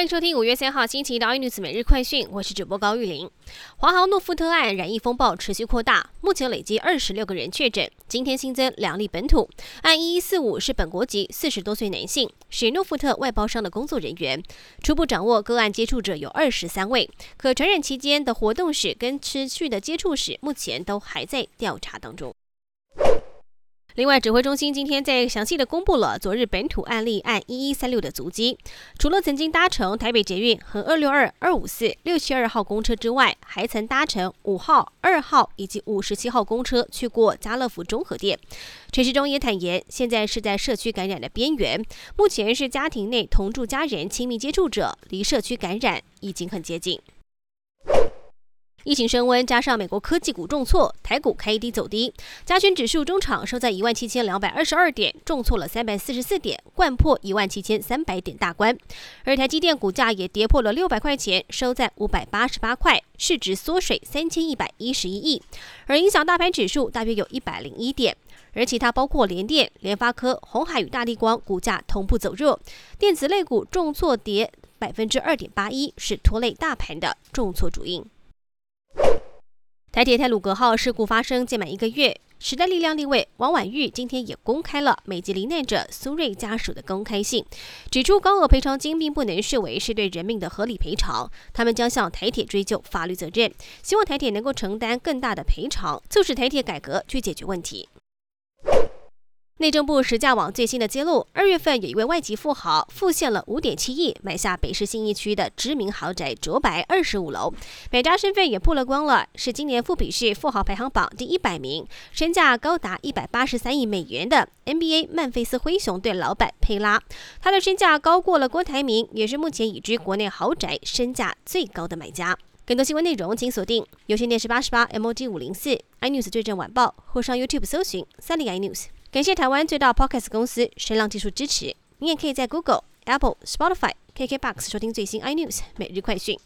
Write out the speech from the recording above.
欢迎收听五月三号星期一的《iNews 每日快讯》，我是主播高玉玲。华航诺富特案染疫风暴持续扩大，目前累计二十六个人确诊，今天新增两例本土。案一一四五是本国籍四十多岁男性，是诺富特外包商的工作人员。初步掌握个案接触者有二十三位，可传染期间的活动史跟持续的接触史，目前都还在调查当中。另外，指挥中心今天在详细的公布了昨日本土案例案一一三六的足迹。除了曾经搭乘台北捷运和二六二、二五四、六七二号公车之外，还曾搭乘五号、二号以及五十七号公车去过家乐福中和店。陈时中也坦言，现在是在社区感染的边缘，目前是家庭内同住家人亲密接触者，离社区感染已经很接近。疫情升温，加上美国科技股重挫，台股开低走低。加权指数中场收在一万七千两百二十二点，重挫了三百四十四点，贯破一万七千三百点大关。而台积电股价也跌破了六百块钱，收在五百八十八块，市值缩水三千一百一十一亿。而影响大盘指数大约有一百零一点。而其他包括联电、联发科、红海与大力光股价同步走弱，电子类股重挫跌百分之二点八一，是拖累大盘的重挫主因。台铁泰鲁格号事故发生届满一个月，时代力量立委王婉玉今天也公开了美籍罹难者苏瑞家属的公开信，指出高额赔偿金并不能视为是对人命的合理赔偿，他们将向台铁追究法律责任，希望台铁能够承担更大的赔偿，促使台铁改革去解决问题。内政部实价网最新的揭露，二月份有一位外籍富豪付现了五点七亿，买下北市信义区的知名豪宅卓白二十五楼，买家身份也曝了光了，是今年富比士富豪排行榜第一百名，身价高达一百八十三亿美元的 NBA 曼菲斯灰熊队老板佩拉，他的身价高过了郭台铭，也是目前已知国内豪宅身价最高的买家。更多新闻内容，请锁定有线电视八十八 MOD 五零四 iNews 最正晚报，或上 YouTube 搜寻三零 iNews。感谢台湾最大 Podcast 公司声浪技术支持。你也可以在 Google、Apple、Spotify、KKBox 收听最新 iNews 每日快讯。